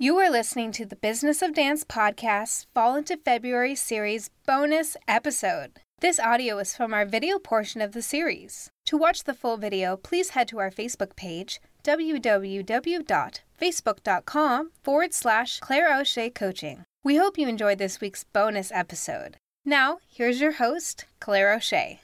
You are listening to the Business of Dance podcast Fall into February series bonus episode. This audio is from our video portion of the series. To watch the full video, please head to our Facebook page, www.facebook.com forward slash Claire O'Shea Coaching. We hope you enjoyed this week's bonus episode. Now, here's your host, Claire O'Shea.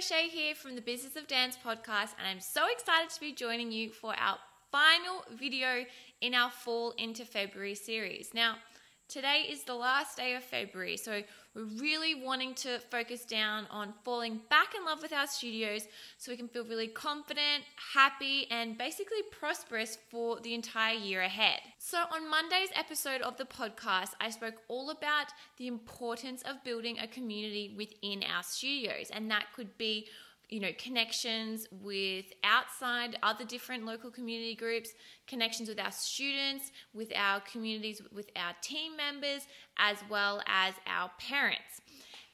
O'Shea here from the Business of Dance podcast, and I'm so excited to be joining you for our final video in our Fall into February series. Now, today is the last day of February, so we're really wanting to focus down on falling back in love with our studios so we can feel really confident, happy, and basically prosperous for the entire year ahead. So, on Monday's episode of the podcast, I spoke all about the importance of building a community within our studios, and that could be you know, connections with outside other different local community groups, connections with our students, with our communities, with our team members, as well as our parents.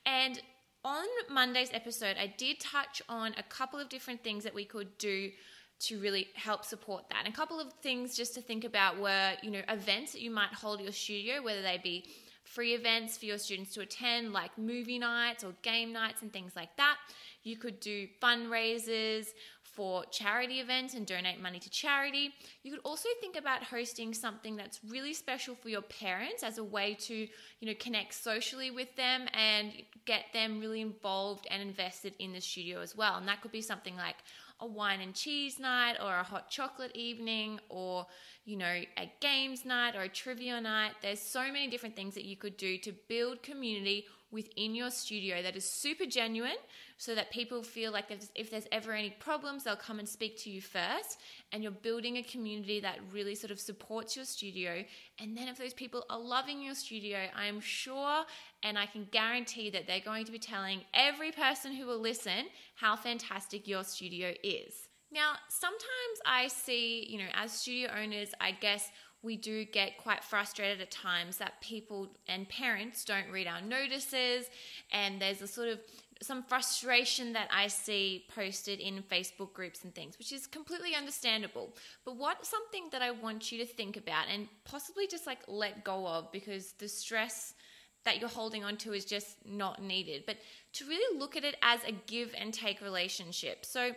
And on Monday's episode, I did touch on a couple of different things that we could do to really help support that. And a couple of things just to think about were, you know, events that you might hold your studio, whether they be free events for your students to attend, like movie nights or game nights and things like that. You could do fundraisers for charity events and donate money to charity. You could also think about hosting something that's really special for your parents as a way to, you know, connect socially with them and get them really involved and invested in the studio as well. And that could be something like a wine and cheese night or a hot chocolate evening or you know a games night or a trivia night. There's so many different things that you could do to build community within your studio that is super genuine so that people feel like if there's ever any problems, they'll come and speak to you first. And you're building a community that really sort of supports your studio. And then if those people are loving your studio, I am sure and I can guarantee that they're going to be telling every person who will listen how fantastic your studio is. Now, sometimes I see, you know, as studio owners, I guess we do get quite frustrated at times that people and parents don't read our notices, and there's a sort of some frustration that I see posted in Facebook groups and things, which is completely understandable. But what something that I want you to think about and possibly just like let go of because the stress that you're holding on to is just not needed. But to really look at it as a give and take relationship. So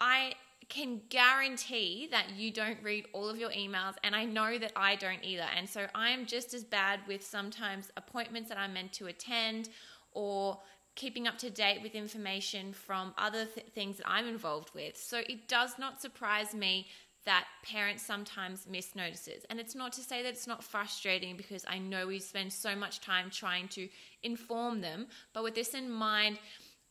I can guarantee that you don't read all of your emails, and I know that I don't either. And so I am just as bad with sometimes appointments that I'm meant to attend or keeping up to date with information from other th- things that I'm involved with. So it does not surprise me that parents sometimes miss notices. And it's not to say that it's not frustrating because I know we spend so much time trying to inform them. But with this in mind,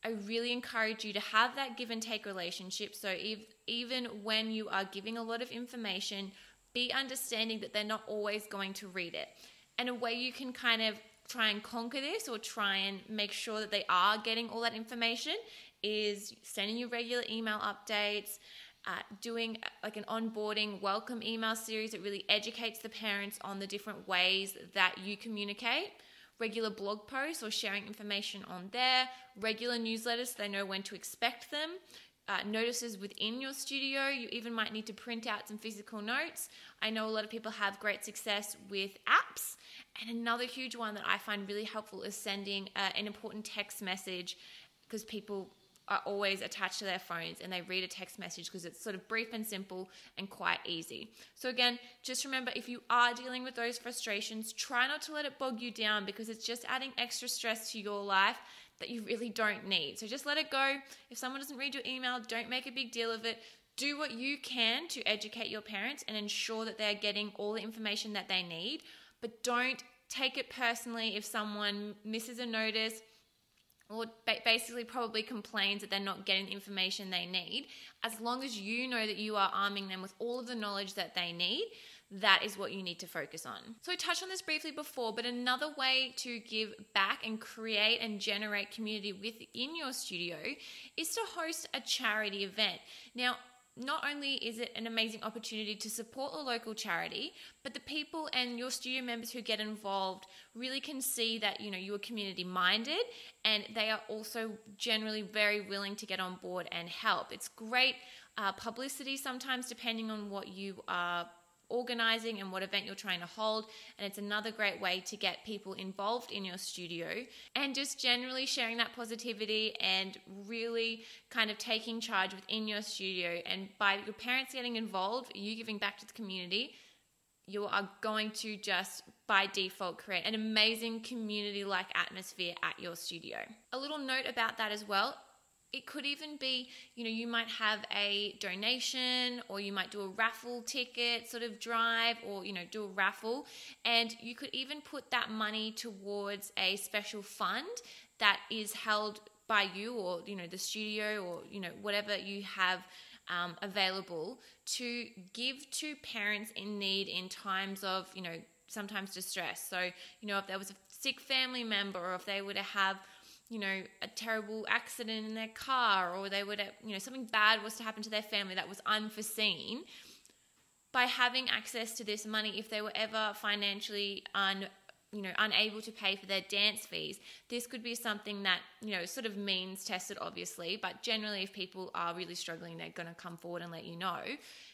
I really encourage you to have that give and take relationship. So if, even when you are giving a lot of information, be understanding that they're not always going to read it. And a way you can kind of try and conquer this or try and make sure that they are getting all that information is sending you regular email updates, uh, doing uh, like an onboarding welcome email series that really educates the parents on the different ways that you communicate. Regular blog posts or sharing information on there, regular newsletters so they know when to expect them, uh, notices within your studio. You even might need to print out some physical notes. I know a lot of people have great success with apps and another huge one that I find really helpful is sending uh, an important text message because people are always attached to their phones and they read a text message because it's sort of brief and simple and quite easy. So, again, just remember if you are dealing with those frustrations, try not to let it bog you down because it's just adding extra stress to your life that you really don't need. So, just let it go. If someone doesn't read your email, don't make a big deal of it. Do what you can to educate your parents and ensure that they're getting all the information that they need but don't take it personally if someone misses a notice or basically probably complains that they're not getting the information they need. As long as you know that you are arming them with all of the knowledge that they need, that is what you need to focus on. So, I touched on this briefly before, but another way to give back and create and generate community within your studio is to host a charity event. Now, not only is it an amazing opportunity to support a local charity, but the people and your studio members who get involved really can see that you know you are community minded and they are also generally very willing to get on board and help. It's great uh, publicity sometimes depending on what you are organizing and what event you're trying to hold. And it's another great way to get people involved in your studio and just generally sharing that positivity and really kind of taking charge within your studio. And by your parents getting involved, you giving back to the community. You are going to just by default create an amazing community like atmosphere at your studio. A little note about that as well it could even be, you know, you might have a donation or you might do a raffle ticket sort of drive or, you know, do a raffle. And you could even put that money towards a special fund that is held by you or, you know, the studio or, you know, whatever you have um, available to give to parents in need in times of, you know, sometimes distress. So, you know, if there was a sick family member or if they were to have, you know, a terrible accident in their car or they would, you know, something bad was to happen to their family that was unforeseen, by having access to this money, if they were ever financially un, you know, unable to pay for their dance fees, this could be something that, you know, sort of means tested, obviously, but generally, if people are really struggling, they're going to come forward and let you know.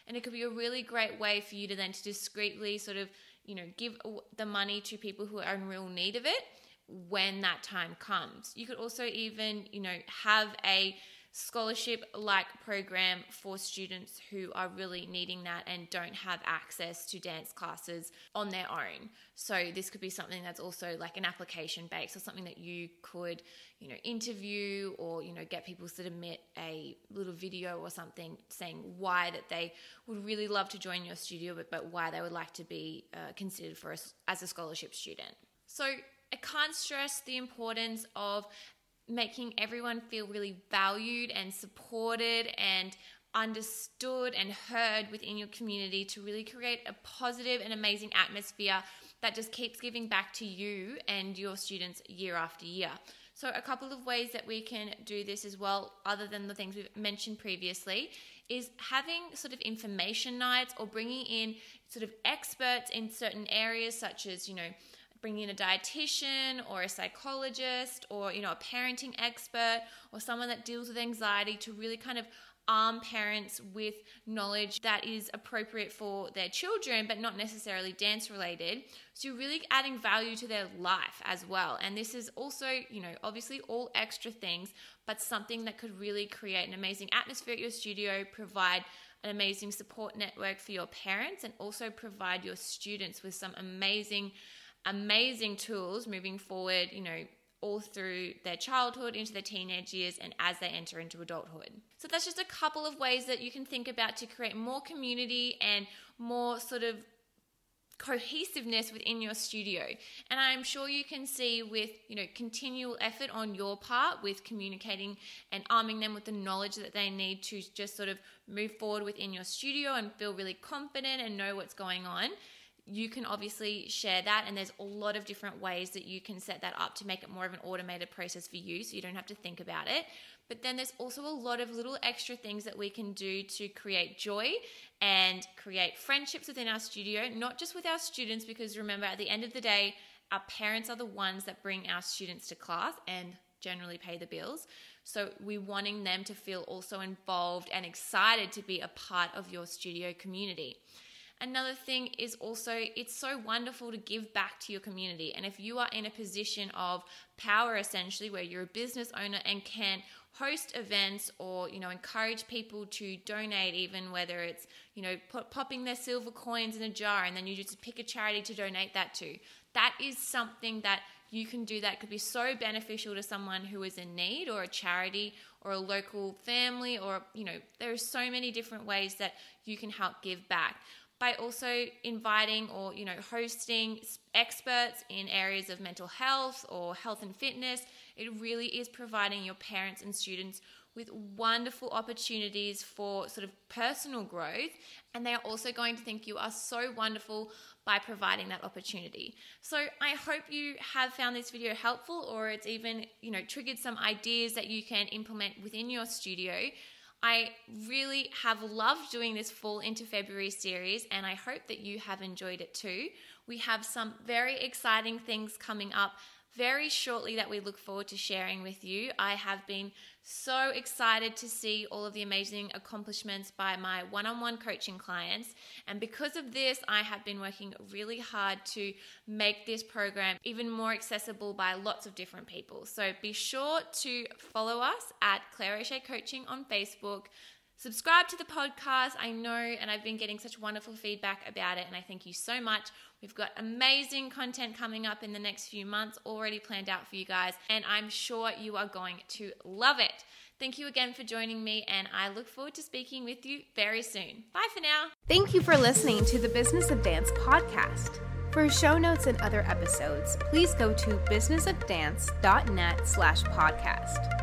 And it could be a really great way for you to then to discreetly sort of, you know, give the money to people who are in real need of it when that time comes. You could also even, you know, have a scholarship like program for students who are really needing that and don't have access to dance classes on their own. So this could be something that's also like an application based or something that you could, you know, interview or, you know, get people to submit a little video or something saying why that they would really love to join your studio but, but why they would like to be uh, considered for a, as a scholarship student. So I can't stress the importance of making everyone feel really valued and supported and understood and heard within your community to really create a positive and amazing atmosphere that just keeps giving back to you and your students year after year. So, a couple of ways that we can do this as well, other than the things we've mentioned previously, is having sort of information nights or bringing in sort of experts in certain areas, such as, you know, bringing in a dietitian or a psychologist or you know a parenting expert or someone that deals with anxiety to really kind of arm parents with knowledge that is appropriate for their children but not necessarily dance related. So you're really adding value to their life as well. And this is also you know obviously all extra things but something that could really create an amazing atmosphere at your studio provide an amazing support network for your parents and also provide your students with some amazing amazing tools moving forward, you know, all through their childhood into their teenage years and as they enter into adulthood. So that's just a couple of ways that you can think about to create more community and more sort of cohesiveness within your studio. And I'm sure you can see with, you know, continual effort on your part with communicating and arming them with the knowledge that they need to just sort of move forward within your studio and feel really confident and know what's going on you can obviously share that and there's a lot of different ways that you can set that up to make it more of an automated process for you so you don't have to think about it. But then there's also a lot of little extra things that we can do to create joy and create friendships within our studio not just with our students because remember at the end of the day our parents are the ones that bring our students to class and generally pay the bills. So we're wanting them to feel also involved and excited to be a part of your studio community Another thing is also it's so wonderful to give back to your community. And if you are in a position of power essentially where you're a business owner and can host events or you know encourage people to donate even whether it's you know put, popping their silver coins in a jar and then you just pick a charity to donate that to that is something that you can do that could be so beneficial to someone who is in need or a charity or a local family or you know there are so many different ways that you can help give back by also inviting or you know hosting experts in areas of mental health or health and fitness it really is providing your parents and students with wonderful opportunities for sort of personal growth and they are also going to think you are so wonderful by providing that opportunity. So I hope you have found this video helpful or it's even, you know, triggered some ideas that you can implement within your studio I really have loved doing this fall into February series, and I hope that you have enjoyed it too. We have some very exciting things coming up very shortly that we look forward to sharing with you. I have been so excited to see all of the amazing accomplishments by my one on one coaching clients. And because of this, I have been working really hard to make this program even more accessible by lots of different people. So be sure to follow us at Claire O'Shea Coaching on Facebook. Subscribe to the podcast. I know, and I've been getting such wonderful feedback about it, and I thank you so much. We've got amazing content coming up in the next few months already planned out for you guys, and I'm sure you are going to love it. Thank you again for joining me, and I look forward to speaking with you very soon. Bye for now. Thank you for listening to the Business of Dance podcast. For show notes and other episodes, please go to businessofdance.net slash podcast.